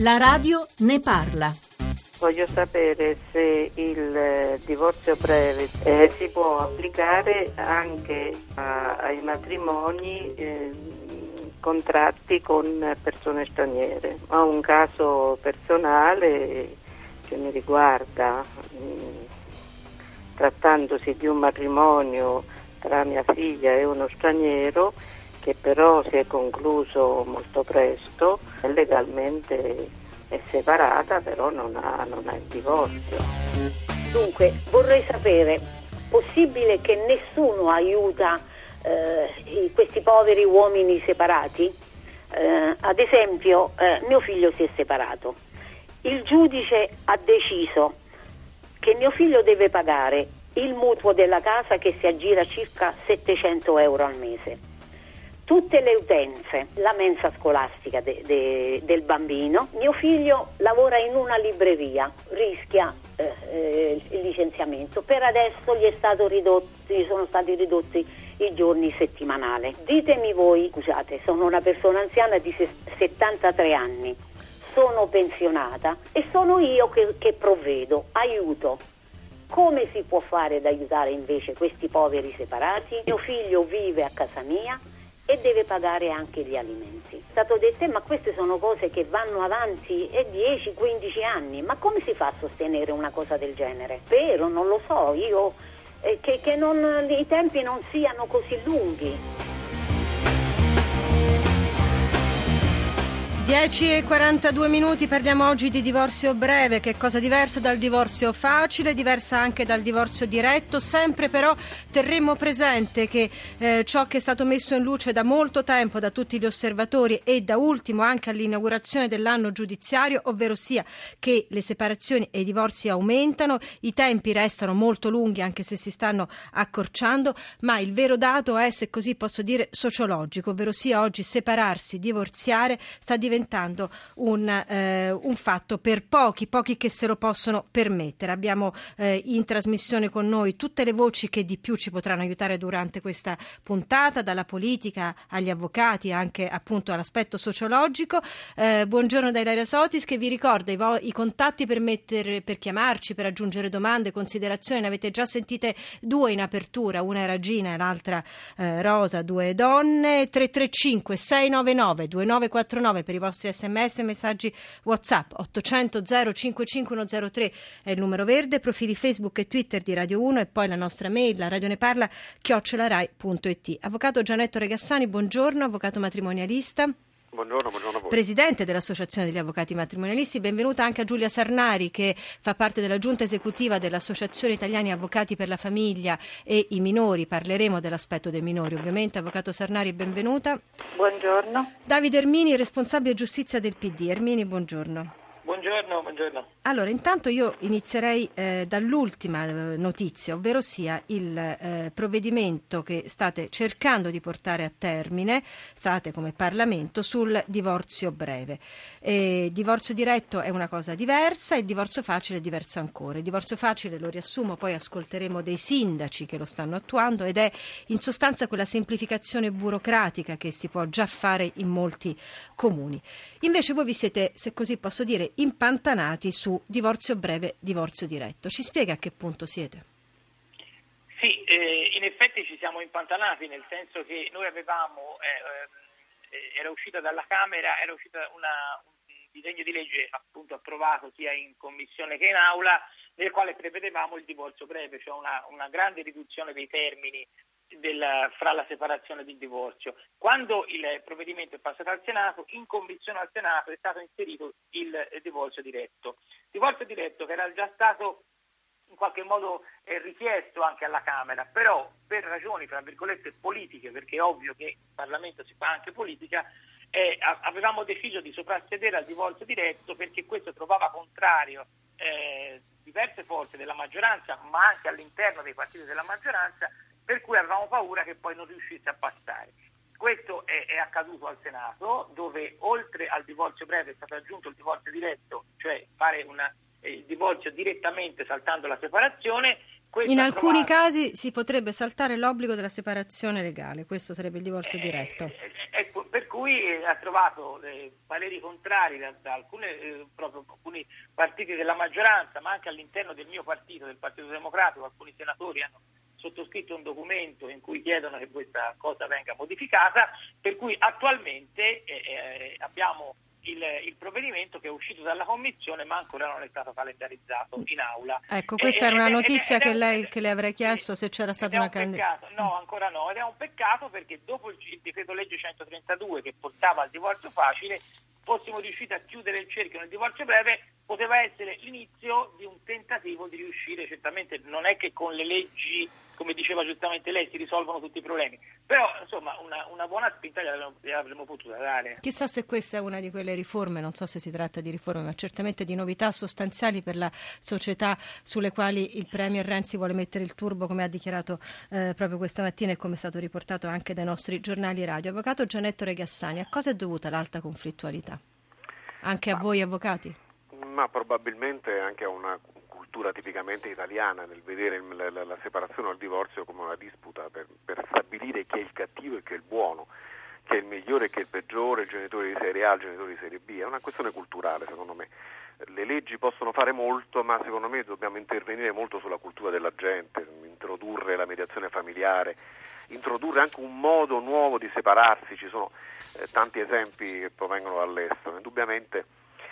La radio ne parla. Voglio sapere se il eh, divorzio breve eh, si può applicare anche a, ai matrimoni eh, contratti con persone straniere. Ho un caso personale che mi riguarda, mm, trattandosi di un matrimonio tra mia figlia e uno straniero che però si è concluso molto presto, legalmente è separata, però non ha, non ha il divorzio. Dunque, vorrei sapere, possibile che nessuno aiuta eh, questi poveri uomini separati? Eh, ad esempio, eh, mio figlio si è separato. Il giudice ha deciso che mio figlio deve pagare il mutuo della casa che si aggira circa 700 euro al mese tutte le utenze, la mensa scolastica de, de, del bambino. Mio figlio lavora in una libreria, rischia eh, eh, il licenziamento. Per adesso gli, ridotto, gli sono stati ridotti i giorni settimanali. Ditemi voi, scusate, sono una persona anziana di 73 anni, sono pensionata e sono io che, che provvedo, aiuto. Come si può fare ad aiutare invece questi poveri separati? Mio figlio vive a casa mia, e deve pagare anche gli alimenti. È stato detto, eh, ma queste sono cose che vanno avanti e 10-15 anni, ma come si fa a sostenere una cosa del genere? Vero, non lo so, io eh, che, che non, i tempi non siano così lunghi. 10 e 42 minuti, parliamo oggi di divorzio breve, che è cosa diversa dal divorzio facile, diversa anche dal divorzio diretto, sempre però terremo presente che eh, ciò che è stato messo in luce da molto tempo da tutti gli osservatori e da ultimo anche all'inaugurazione dell'anno giudiziario, ovvero sia che le separazioni e i divorzi aumentano, i tempi restano molto lunghi anche se si stanno accorciando, ma il vero dato è, se così posso dire, sociologico, ovvero sia oggi separarsi, divorziare sta diventando diventando un, eh, un, fatto per pochi, pochi che se lo possono permettere. Abbiamo eh, in trasmissione con noi tutte le voci che di più ci potranno aiutare durante questa puntata, dalla politica agli avvocati, anche appunto all'aspetto sociologico. Eh, buongiorno da Ilaria Sotis che vi ricorda i, vo- i contatti per, mettere, per chiamarci, per aggiungere domande, considerazioni. Ne avete già sentite due in apertura, una era Gina e l'altra eh, Rosa, due donne. 335 699 2949 per i vostri sms e messaggi whatsapp 800 055103 è il numero verde profili facebook e twitter di Radio 1 e poi la nostra mail la radio ne parla chiocciolarai.it avvocato Gianetto Regassani buongiorno avvocato matrimonialista Buongiorno, buongiorno a voi. Presidente dell'Associazione degli Avvocati Matrimonialisti, benvenuta anche a Giulia Sarnari che fa parte della giunta esecutiva dell'Associazione Italiani Avvocati per la Famiglia e i Minori. Parleremo dell'aspetto dei minori, ovviamente. Avvocato Sarnari, benvenuta. Buongiorno. Davide Ermini, responsabile giustizia del PD. Ermini, buongiorno. Buongiorno, buongiorno. Allora, intanto io inizierei eh, dall'ultima eh, notizia, ovvero sia il eh, provvedimento che state cercando di portare a termine, state come Parlamento, sul divorzio breve. Il divorzio diretto è una cosa diversa, il divorzio facile è diverso ancora. Il divorzio facile, lo riassumo, poi ascolteremo dei sindaci che lo stanno attuando ed è in sostanza quella semplificazione burocratica che si può già fare in molti comuni. Invece voi vi siete, se così posso dire, impantanati su divorzio breve, divorzio diretto. Ci spiega a che punto siete? Sì, eh, in effetti ci siamo impantanati, nel senso che noi avevamo, eh, eh, era uscita dalla Camera, era uscita una, un disegno di legge appunto approvato sia in commissione che in aula, nel quale prevedevamo il divorzio breve, cioè una, una grande riduzione dei termini del, fra la separazione e il divorzio. Quando il provvedimento è passato al Senato, in commissione al Senato è stato inserito il divorzio diretto. Divorzio diretto che era già stato in qualche modo eh, richiesto anche alla Camera, però per ragioni, tra virgolette, politiche, perché è ovvio che in Parlamento si fa anche politica, eh, avevamo deciso di soprassedere al divorzio diretto perché questo trovava contrario eh, diverse forze della maggioranza, ma anche all'interno dei partiti della maggioranza, per cui avevamo paura che poi non riuscisse a passare. Questo è, è, accaduto al Senato, dove oltre al divorzio breve è stato aggiunto il divorzio diretto, cioè fare una, eh, il divorzio direttamente saltando la separazione. Questo In alcuni trovato... casi si potrebbe saltare l'obbligo della separazione legale, questo sarebbe il divorzio eh, diretto. Eh, ecco, per cui eh, ha trovato eh, pareri contrari da, da alcune, eh, proprio, alcuni partiti della maggioranza, ma anche all'interno del mio partito, del Partito Democratico, alcuni senatori hanno sottoscritto un documento in cui chiedono che questa cosa venga modificata, per cui attualmente eh, eh, abbiamo il, il, provvedimento che è uscito dalla Commissione ma ancora non è stato calendarizzato in aula. Ecco, questa era una notizia che, lei, che, le avrei chiesto se c'era stata una calendarizzazione. No, ancora no, ed è un peccato perché dopo il, il decreto legge 132 che portava al divorzio facile fossimo riusciti a chiudere il cerchio nel divorzio breve poteva essere l'inizio di un tentativo di riuscire, certamente non è che con le leggi come diceva giustamente lei, si risolvono tutti i problemi. Però, insomma, una, una buona spinta gliel'avremmo potuta dare. Chissà se questa è una di quelle riforme, non so se si tratta di riforme, ma certamente di novità sostanziali per la società sulle quali il Premier Renzi vuole mettere il turbo, come ha dichiarato eh, proprio questa mattina e come è stato riportato anche dai nostri giornali radio. Avvocato Gianetto Regassani, a cosa è dovuta l'alta conflittualità? Anche a voi avvocati? Ma probabilmente anche a una cultura tipicamente italiana nel vedere la, la, la separazione o il divorzio come una disputa per, per, stabilire chi è il cattivo e chi è il buono, chi è il migliore e chi è il peggiore, il genitore di serie A, il genitore di serie B. È una questione culturale secondo me. Le leggi possono fare molto, ma secondo me dobbiamo intervenire molto sulla cultura della gente, introdurre la mediazione familiare, introdurre anche un modo nuovo di separarsi. Ci sono eh, tanti esempi che provengono dall'estero. Indubbiamente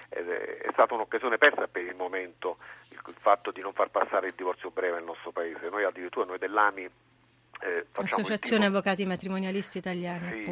è stata un'occasione persa per il momento il, fatto di non far passare il divorzio breve nel nostro paese. Noi addirittura noi dell'AMI eh, Associazione. Avvocati Matrimonialisti Italiani. Sì,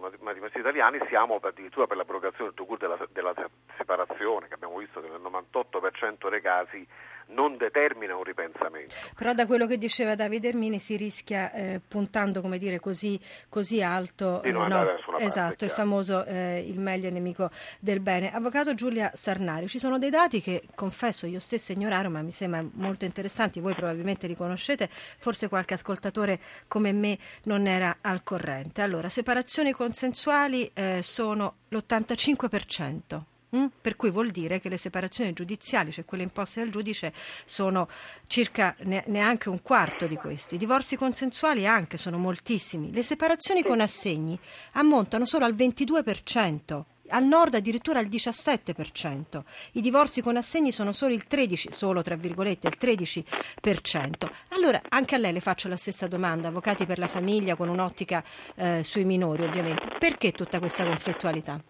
matrimonialisti italiani siamo addirittura per l'abrogazione del della, della separazione, che abbiamo visto che nel 98% dei casi non determina un ripensamento. Però da quello che diceva Davide Ermini si rischia, eh, puntando come dire, così, così alto, di non eh, no, esatto, parte, il famoso eh, il meglio è nemico del bene. Avvocato Giulia Sarnario, ci sono dei dati che confesso io stessa ignorare, ma mi sembrano molto interessanti, voi probabilmente li conoscete, forse qualche ascoltatore come me non era al corrente. Allora, separazioni consensuali eh, sono l'85%. Mm? Per cui vuol dire che le separazioni giudiziali, cioè quelle imposte dal giudice, sono circa neanche un quarto di questi. I divorzi consensuali anche sono moltissimi. Le separazioni con assegni ammontano solo al 22%. Al nord addirittura al 17%. I divorzi con assegni sono solo il 13, solo tra virgolette, il 13%. Allora anche a lei le faccio la stessa domanda, avvocati per la famiglia con un'ottica eh, sui minori ovviamente. Perché tutta questa conflittualità?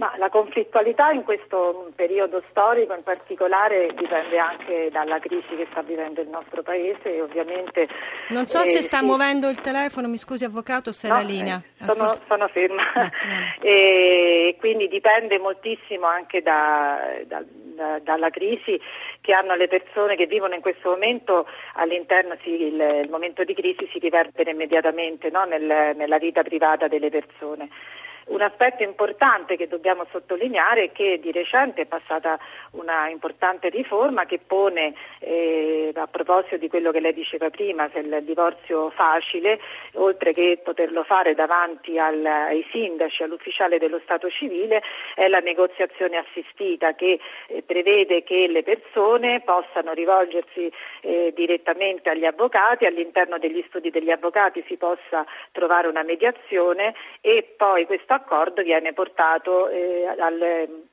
Ma la conflittualità in questo periodo storico in particolare dipende anche dalla crisi che sta vivendo il nostro Paese e ovviamente... Non so eh, se sta sì. muovendo il telefono, mi scusi Avvocato, se no, è la linea. Eh, sono, forse... sono, ferma. E quindi dipende moltissimo anche da, da, da, dalla crisi che hanno le persone che vivono in questo momento all'interno, sì, il, il momento di crisi si riverbera immediatamente no? Nel, nella vita privata delle persone. Un aspetto importante che dobbiamo sottolineare è che di recente è passata una importante riforma che pone, eh, a proposito di quello che lei diceva prima, se il divorzio facile, oltre che poterlo fare davanti al, ai sindaci, all'ufficiale dello Stato civile, è la negoziazione assistita che eh, prevede che le persone possano rivolgersi eh, direttamente agli avvocati, all'interno degli studi degli avvocati si possa trovare una mediazione e poi questo accordo viene portato eh, al,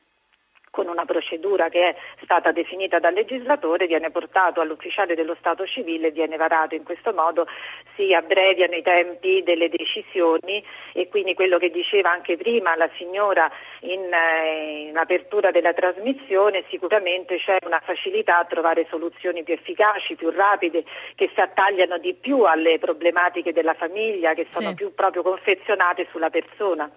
con una procedura che è stata definita dal legislatore, viene portato all'ufficiale dello Stato civile e viene varato. In questo modo si abbreviano i tempi delle decisioni e quindi quello che diceva anche prima la signora in, eh, in apertura della trasmissione, sicuramente c'è una facilità a trovare soluzioni più efficaci, più rapide, che si attagliano di più alle problematiche della famiglia, che sono sì. più proprio confezionate sulla persona.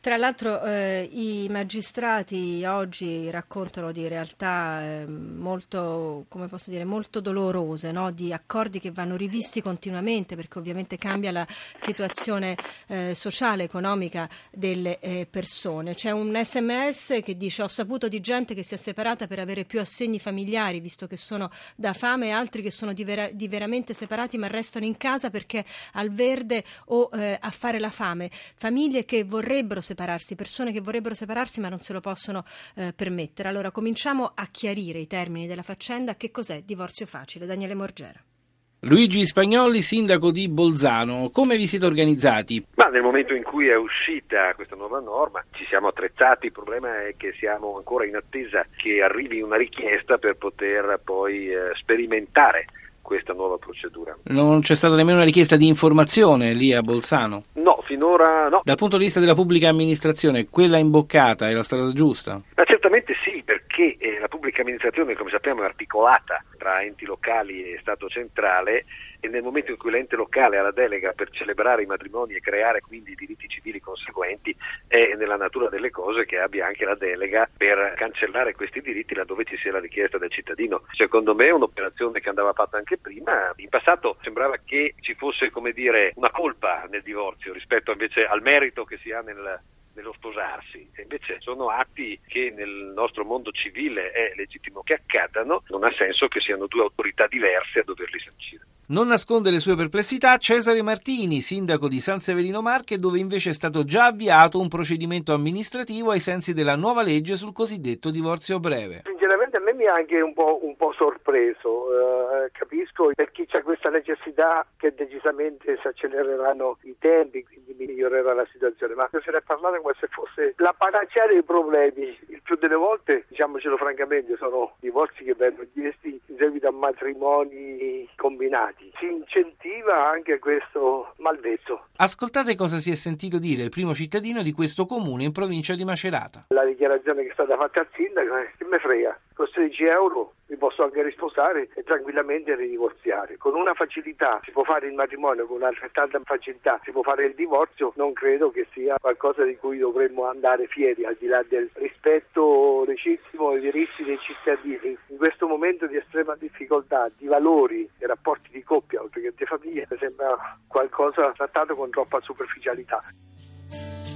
Tra l'altro eh, i magistrati oggi raccontano di realtà eh, molto, dire, molto, dolorose, no? di accordi che vanno rivisti continuamente perché ovviamente cambia la situazione eh, sociale, economica delle eh, persone. C'è un sms che dice ho saputo di gente che si è separata per avere più assegni familiari visto che sono da fame e altri che sono di, vera, di veramente separati ma restano in casa perché al verde o eh, a fare la fame. Famiglie che vorrebbero vorrebbero separarsi, persone che vorrebbero separarsi ma non se lo possono eh, permettere. Allora cominciamo a chiarire i termini della faccenda. Che cos'è divorzio facile? Daniele Morgera. Luigi Spagnoli, sindaco di Bolzano, come vi siete organizzati? Ma nel momento in cui è uscita questa nuova norma ci siamo attrezzati, il problema è che siamo ancora in attesa che arrivi una richiesta per poter poi eh, sperimentare questa nuova procedura. Non c'è stata nemmeno una richiesta di informazione lì a Bolzano? No, finora no. Dal punto di vista della pubblica amministrazione, quella imboccata è la strada giusta? Ma certamente sì, perché eh, la pubblica amministrazione, come sappiamo, è articolata tra enti locali e Stato centrale e nel momento in cui l'ente locale ha la delega per celebrare i matrimoni e creare quindi i diritti civili conseguenti, è nella natura delle cose che abbia anche la delega per cancellare questi diritti laddove ci sia la richiesta del cittadino. Secondo me è un'operazione che andava fatta anche prima. In passato sembrava che ci fosse, come dire, una colpa nel divorzio rispetto invece al merito che si ha nel nello sposarsi, e invece sono atti che nel nostro mondo civile è legittimo che accadano, non ha senso che siano due autorità diverse a doverli sancire. Non nasconde le sue perplessità Cesare Martini, sindaco di San Severino Marche, dove invece è stato già avviato un procedimento amministrativo ai sensi della nuova legge sul cosiddetto divorzio breve. Me mi ha anche un po', un po sorpreso, eh, capisco per chi c'è questa necessità che decisamente si accelereranno i tempi, quindi migliorerà la situazione, ma se ne è parlato come se fosse la panacea dei problemi. Il più delle volte, diciamocelo francamente, sono divorzi che vengono chiesti in seguito a matrimoni combinati. Si incentiva anche questo malvezzo. Ascoltate cosa si è sentito dire il primo cittadino di questo comune in provincia di Macerata. La dichiarazione che è stata fatta al sindaco, eh, che me frega, con 16 euro mi posso anche risposare e tranquillamente ridivorziare. Con una facilità si può fare il matrimonio, con un'altrettanta facilità si può fare il divorzio, non credo che sia qualcosa di cui dovremmo andare fieri, al di là del rispetto reciproco ai diritti dei cittadini. In questo momento di estrema difficoltà, di valori e rapporti di coppia, oltre che di famiglia, mi sembra qualcosa trattato con troppa superficialità.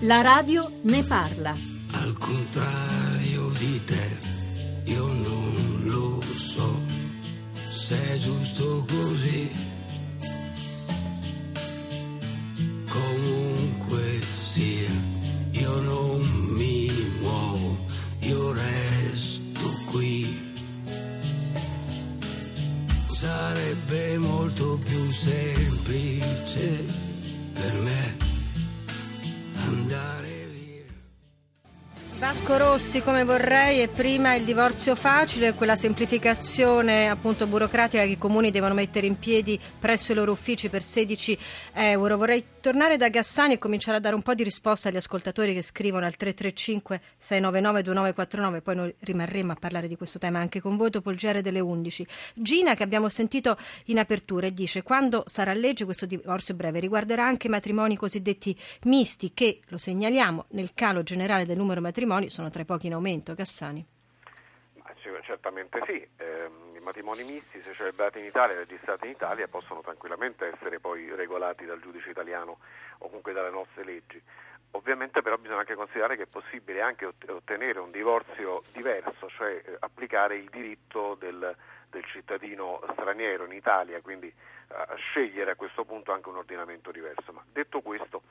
La radio ne parla. Al contrario di te, giusto così. Comunque sia, io non mi muovo, io resto qui. Sarebbe molto più semplice per me Vasco Rossi come vorrei e prima il divorzio facile, quella semplificazione appunto burocratica che i comuni devono mettere in piedi presso i loro uffici per 16 euro. Vorrei tornare da Gassani e cominciare a dare un po' di risposta agli ascoltatori che scrivono al 335 699 2949, poi noi rimarremo a parlare di questo tema anche con voi dopo il GR delle 11. Gina che abbiamo sentito in apertura e dice quando sarà legge questo divorzio breve riguarderà anche i matrimoni cosiddetti misti che, lo segnaliamo, nel calo generale del numero matrimoni sono tra i pochi in aumento. Cassani. Certamente sì, eh, i matrimoni misti se celebrati in Italia e registrati in Italia possono tranquillamente essere poi regolati dal giudice italiano o comunque dalle nostre leggi. Ovviamente però bisogna anche considerare che è possibile anche ottenere un divorzio diverso, cioè eh, applicare il diritto del, del, cittadino straniero in Italia, quindi eh, scegliere a questo punto anche un ordinamento diverso. Ma detto questo,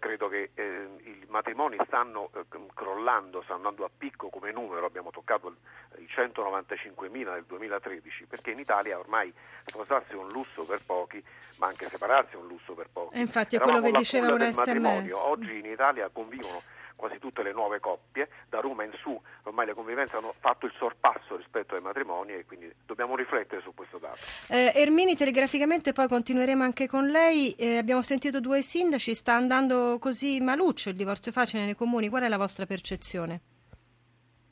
credo che eh, i matrimoni stanno eh, crollando, stanno andando a picco come numero, abbiamo toccato i 195.000 nel 2013, perché inItalia ormai sposarsi è un lusso per pochi, ma anche separarsi è un lusso per pochi. E infatti è quello che diceva un sms. Oggi in Italia convivono quasi tutte le nuove coppie, da Roma in su ormai le convivenze hanno fatto il sorpasso rispetto ai matrimoni e quindi dobbiamo riflettere su questo dato. Eh, Ermini, telegraficamente poi continueremo anche con lei, eh, abbiamo sentito due sindaci, sta andando così maluccio il divorzio facile nei comuni, qual è la vostra percezione?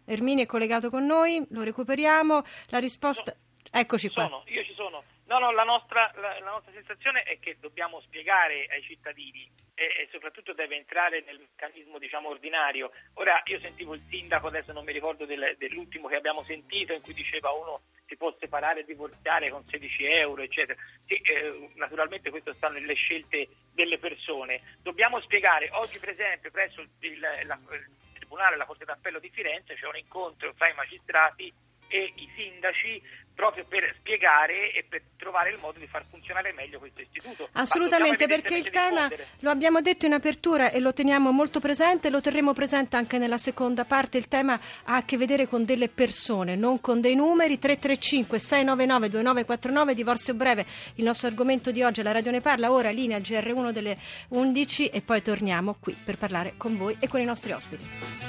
Ermini è collegato con noi, lo recuperiamo, la risposta... No, Eccoci qua. Sono, io ci sono. No, no, la nostra, la, la nostra sensazione è che dobbiamo spiegare ai cittadini e, e, soprattutto deve entrare nel meccanismo diciamo, ordinario. Ora io sentivo il sindaco, adesso non mi ricordo del, dell'ultimo che abbiamo sentito, in cui diceva uno si può separare e divorziare con 16 euro, eccetera. Sì, eh, naturalmente questo sta nelle scelte delle persone. Dobbiamo spiegare, oggi per esempio presso il, il, la, il Tribunale, la Corte d'Appello di Firenze c'è un incontro fra i magistrati e i sindaci proprio per spiegare e per trovare il modo di far funzionare meglio questo istituto. Assolutamente, perché il tema lo abbiamo detto in apertura e lo teniamo molto presente, lo terremo presente anche nella seconda parte. Il tema ha a che vedere con delle persone, non con dei numeri. 335 699 2949, divorzio breve. Il nostro argomento di oggi, la radio ne parla, ora linea GR1 delle 11 e poi torniamo qui per parlare con voi e con i nostri ospiti.